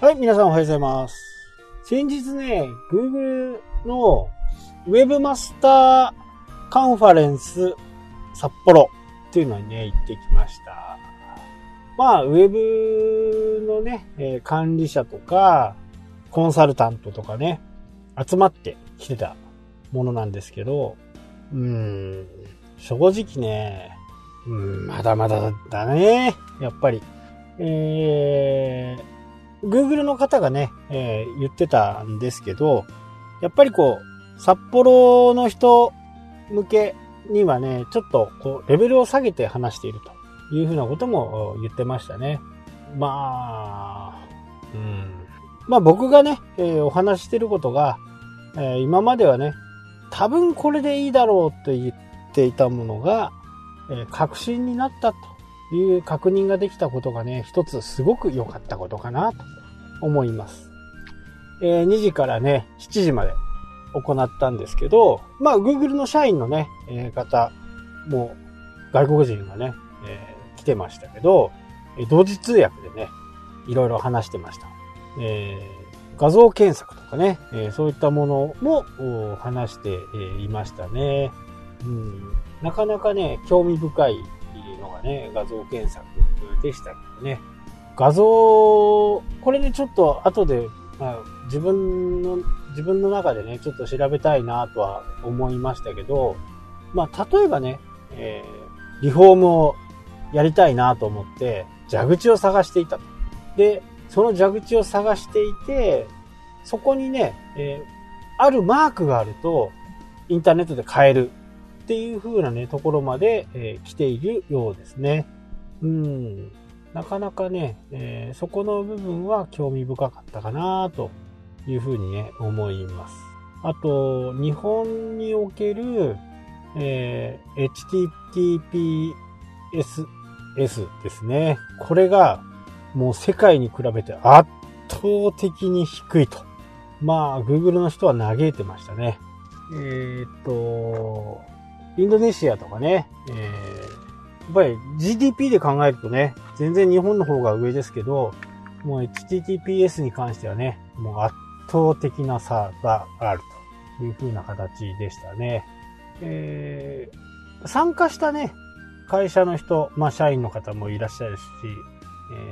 はい、皆さんおはようございます。先日ね、Google の Web マスターカンファレンス札幌っていうのにね、行ってきました。まあ、ウェブのね、え管理者とか、コンサルタントとかね、集まってきてたものなんですけど、うーん、正直ね、うん、まだまだだね、やっぱり。えー、Google の方がね、えー言ってたんですけど、やっぱりこう、札幌の人向けにはね、ちょっとこう、レベルを下げて話しているというふうなことも言ってましたね。まあ、うん。まあ僕がね、えーお話ししてることが、えー今まではね、多分これでいいだろうと言っていたものが、えー確信になったという確認ができたことがね、一つすごく良かったことかなと思います。えー2時からね、7時まで行ったんですけど、まあ Google の社員のね、えー方も外国人がね、えー来てましたけど、同時通訳でね、いろいろ話してました。えー画像検索とかね、えーそういったものも話して、えーいましたね。うん、なかなかね、興味深いのがね、画像検索でしたけどね。画像、これね、ちょっと後で、まあ、自分の、自分の中でね、ちょっと調べたいなとは思いましたけど、まあ、例えばね、えーリフォームをやりたいなと思って、蛇口を探していたと。で、その蛇口を探していて、そこにね、えーあるマークがあると、インターネットで買えるっていう風なね、ところまで、えー来ているようですね。うん。なかなかね、えーそこの部分は興味深かったかなという風にね、思います。あと、日本における、えー HTTPS ですね。これが、もう世界に比べて圧倒的に低いと。まあ、Google の人は嘆いてましたね。えーっと、インドネシアとかね、えーやっぱり GDP で考えるとね、全然日本の方が上ですけど、もう HTTPS に関してはね、もう圧倒的な差があるという風な形でしたね。えー参加したね、会社の人、まあ社員の方もいらっしゃるし、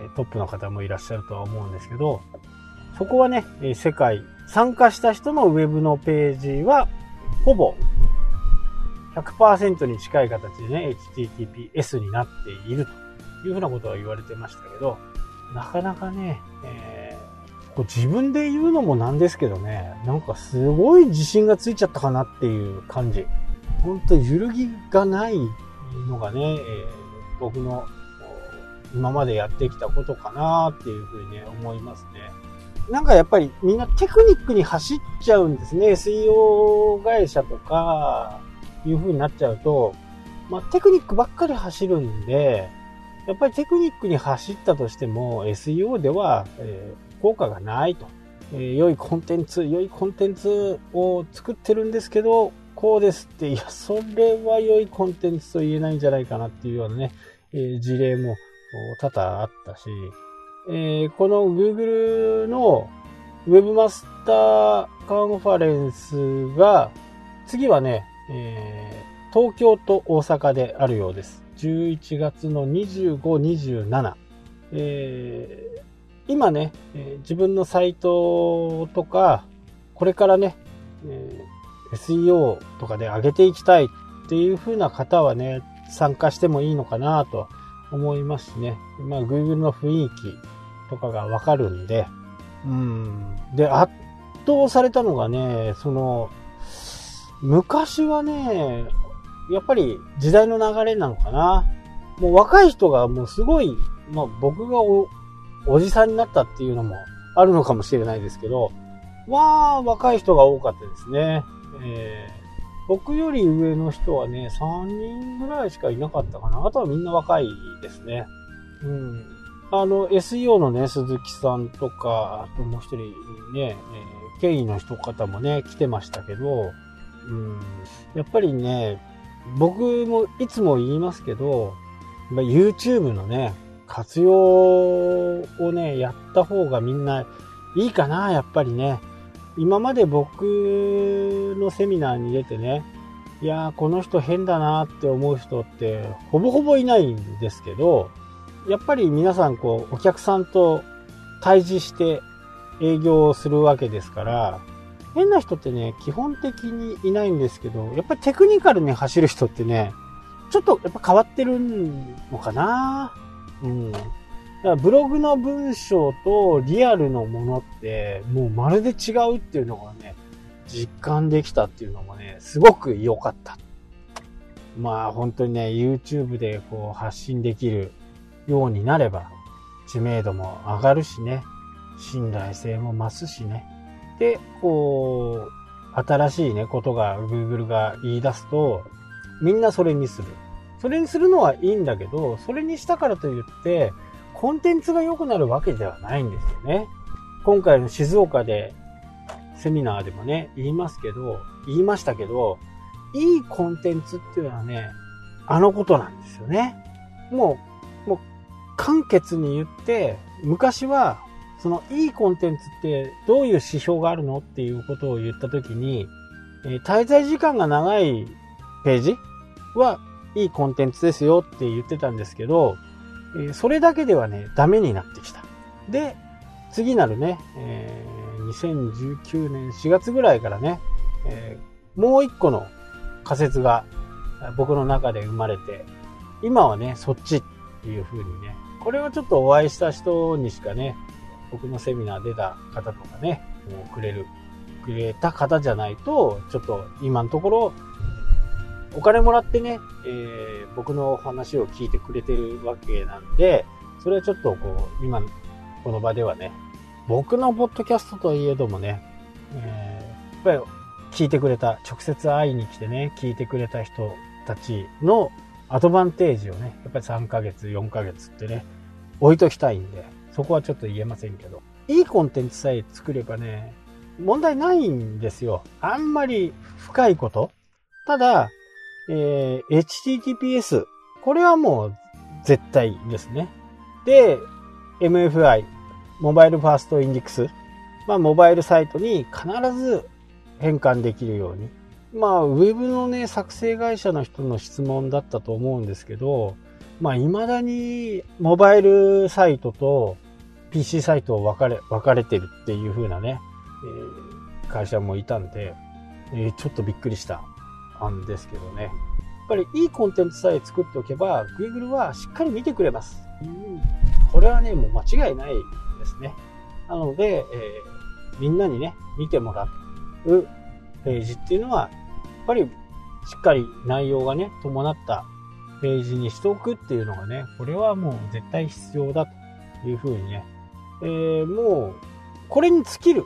えートップの方もいらっしゃるとは思うんですけど、そこはね、えー世界、参加した人のウェブのページは、ほぼ100%に近い形でね、HTTPS になっているというふうなことは言われてましたけど、なかなかね、えーこう自分で言うのもなんですけどね、なんかすごい自信がついちゃったかなっていう感じ。ほんと揺るぎがないのがね、えー僕の今までやってきたことかなっていうふうにね、思いますね。なんかやっぱりみんなテクニックに走っちゃうんですね。SEO 会社とか、いう風になっちゃうと、まあテクニックばっかり走るんで、やっぱりテクニックに走ったとしても SEO では、えー効果がないと。えー良いコンテンツ、良いコンテンツを作ってるんですけど、こうですって、いや、それは良いコンテンツと言えないんじゃないかなっていうようなね、えー事例も多々あったし、えーこの Google の Webmaster カンファレンスが、次はね、えー東京と大阪であるようです。11月の25、27。えー今ね、えー自分のサイトとか、これからね、えー SEO とかで上げていきたいっていう風な方はね、参加してもいいのかなと思いますしね。まあ Google の雰囲気とかがわかるんで、うん。で、圧倒されたのがね、その、昔はね、やっぱり時代の流れなのかな。もう若い人がもうすごい、まあ僕がおおじさんになったっていうのもあるのかもしれないですけど、まあ若い人が多かったですね。えー僕より上の人はね、3人ぐらいしかいなかったかな。あとはみんな若いですね。うん。あの、SEO のね、鈴木さんとか、あともう一人ね、えー、経緯の人方もね、来てましたけど、うん。やっぱりね、僕もいつも言いますけど、YouTube のね、活用をね、やった方がみんないいかな、やっぱりね。今まで僕のセミナーに出てね、いやー、この人変だなって思う人ってほぼほぼいないんですけど、やっぱり皆さんこう、お客さんと対峙して営業をするわけですから、変な人ってね、基本的にいないんですけど、やっぱりテクニカルに走る人ってね、ちょっとやっぱ変わってるのかなうん。だからブログの文章とリアルのものって、もうまるで違うっていうのがね、実感できたっていうのもね、すごく良かった。まあ本当にね、YouTube でこう発信できるようになれば、知名度も上がるしね、信頼性も増すしね。で、こう、新しいね、ことが Google が言い出すと、みんなそれにする。それにするのはいいんだけど、それにしたからといって、コンテンツが良くなるわけではないんですよね。今回の静岡でセミナーでもね、言いますけど、言いましたけど、いいコンテンツっていうのはね、あのことなんですよね。もう、もう、簡潔に言って、昔は、そのいいコンテンツってどういう指標があるのっていうことを言ったときに、えー、滞在時間が長いページはいいコンテンツですよって言ってたんですけど、えー、それだけではね、ダメになってきた。で、次なるね、えー、2019年4月ぐらいからね、えー、もう一個の仮説が僕の中で生まれて、今はね、そっちっていう風にね、これはちょっとお会いした人にしかね、僕のセミナー出た方とかね、もうくれる、くれた方じゃないと、ちょっと今のところ、お金もらってね、えー、僕の話を聞いてくれてるわけなんで、それはちょっとこう、今、この場ではね、僕のポッドキャストといえどもね、えー、やっぱり聞いてくれた、直接会いに来てね、聞いてくれた人たちのアドバンテージをね、やっぱり3ヶ月、4ヶ月ってね、置いときたいんで、そこはちょっと言えませんけど、いいコンテンツさえ作ればね、問題ないんですよ。あんまり深いこと。ただ、えー、HTTPS。これはもう絶対ですね。で、MFI、モバイルファーストインデックス。まあ、モバイルサイトに必ず変換できるように。まあ、ウェブのね、作成会社の人の質問だったと思うんですけど、まあ、未だにモバイルサイトと PC サイトを分かれ、分かれてるっていう風なね、えー、会社もいたんで、えー、ちょっとびっくりしたんですけどね。やっぱりいいコンテンツさえ作っておけば、Google はしっかり見てくれます。うん、これはね、もう間違いないですね。なので、えー、みんなにね、見てもらうページっていうのは、やっぱりしっかり内容がね、伴ったページにしておくっていうのがね、これはもう絶対必要だというふうにね、えー、もう、これに尽きる、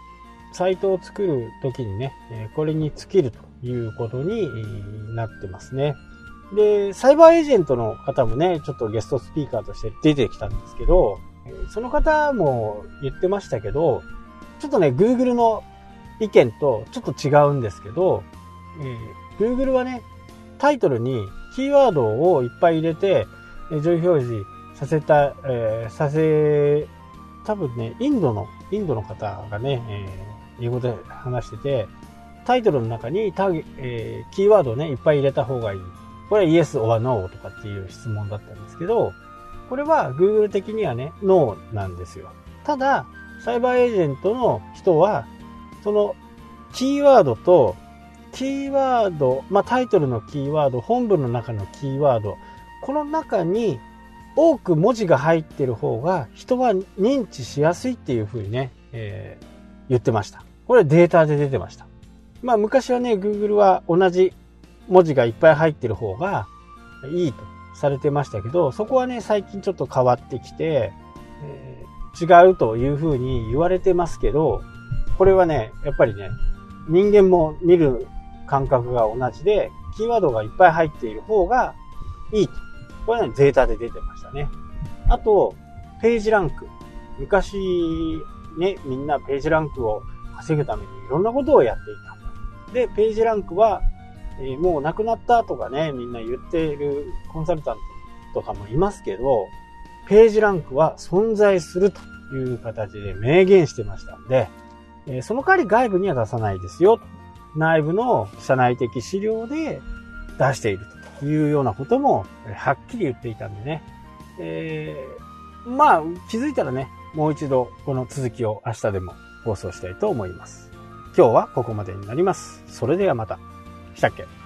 サイトを作るときにね、これに尽きるということになってますね。で、サイバーエージェントの方もね、ちょっとゲストスピーカーとして出てきたんですけど、その方も言ってましたけど、ちょっとね、Google の意見とちょっと違うんですけど、えー、Google はね、タイトルにキーワードをいっぱい入れて、上位表示させた、えー、させ、多分ね、インドの、インドの方がね、えー、英語で話してて、タイトルの中にターえー、キーワードをね、いっぱい入れた方がいい。これは Yes or No とかっていう質問だったんですけど、これは Google 的にはね、No なんですよ。ただ、サイバーエージェントの人は、そのキーワードと、キーワード、まあ、タイトルのキーワード、本文の中のキーワード、この中に多く文字が入ってる方が人は認知しやすいっていうふうにね、えー、言ってました。これデータで出てました。まあ昔はね、Google は同じ文字がいっぱい入ってる方がいいとされてましたけど、そこはね、最近ちょっと変わってきて、えー、違うというふうに言われてますけど、これはね、やっぱりね、人間も見る感覚が同じで、キーワードがいっぱい入っている方がいいと。これはね、データで出てましたね。あと、ページランク。昔、ね、みんなページランクを稼ぐためにいろんなことをやっていた。で、ページランクは、えー、もうなくなったとかね、みんな言っているコンサルタントとかもいますけど、ページランクは存在するという形で明言してましたんで、えー、その代わり外部には出さないですよ。内部の社内的資料で出しているというようなこともはっきり言っていたんでね。えー、まあ気づいたらね、もう一度この続きを明日でも放送したいと思います。今日はここまでになります。それではまた。したっけ？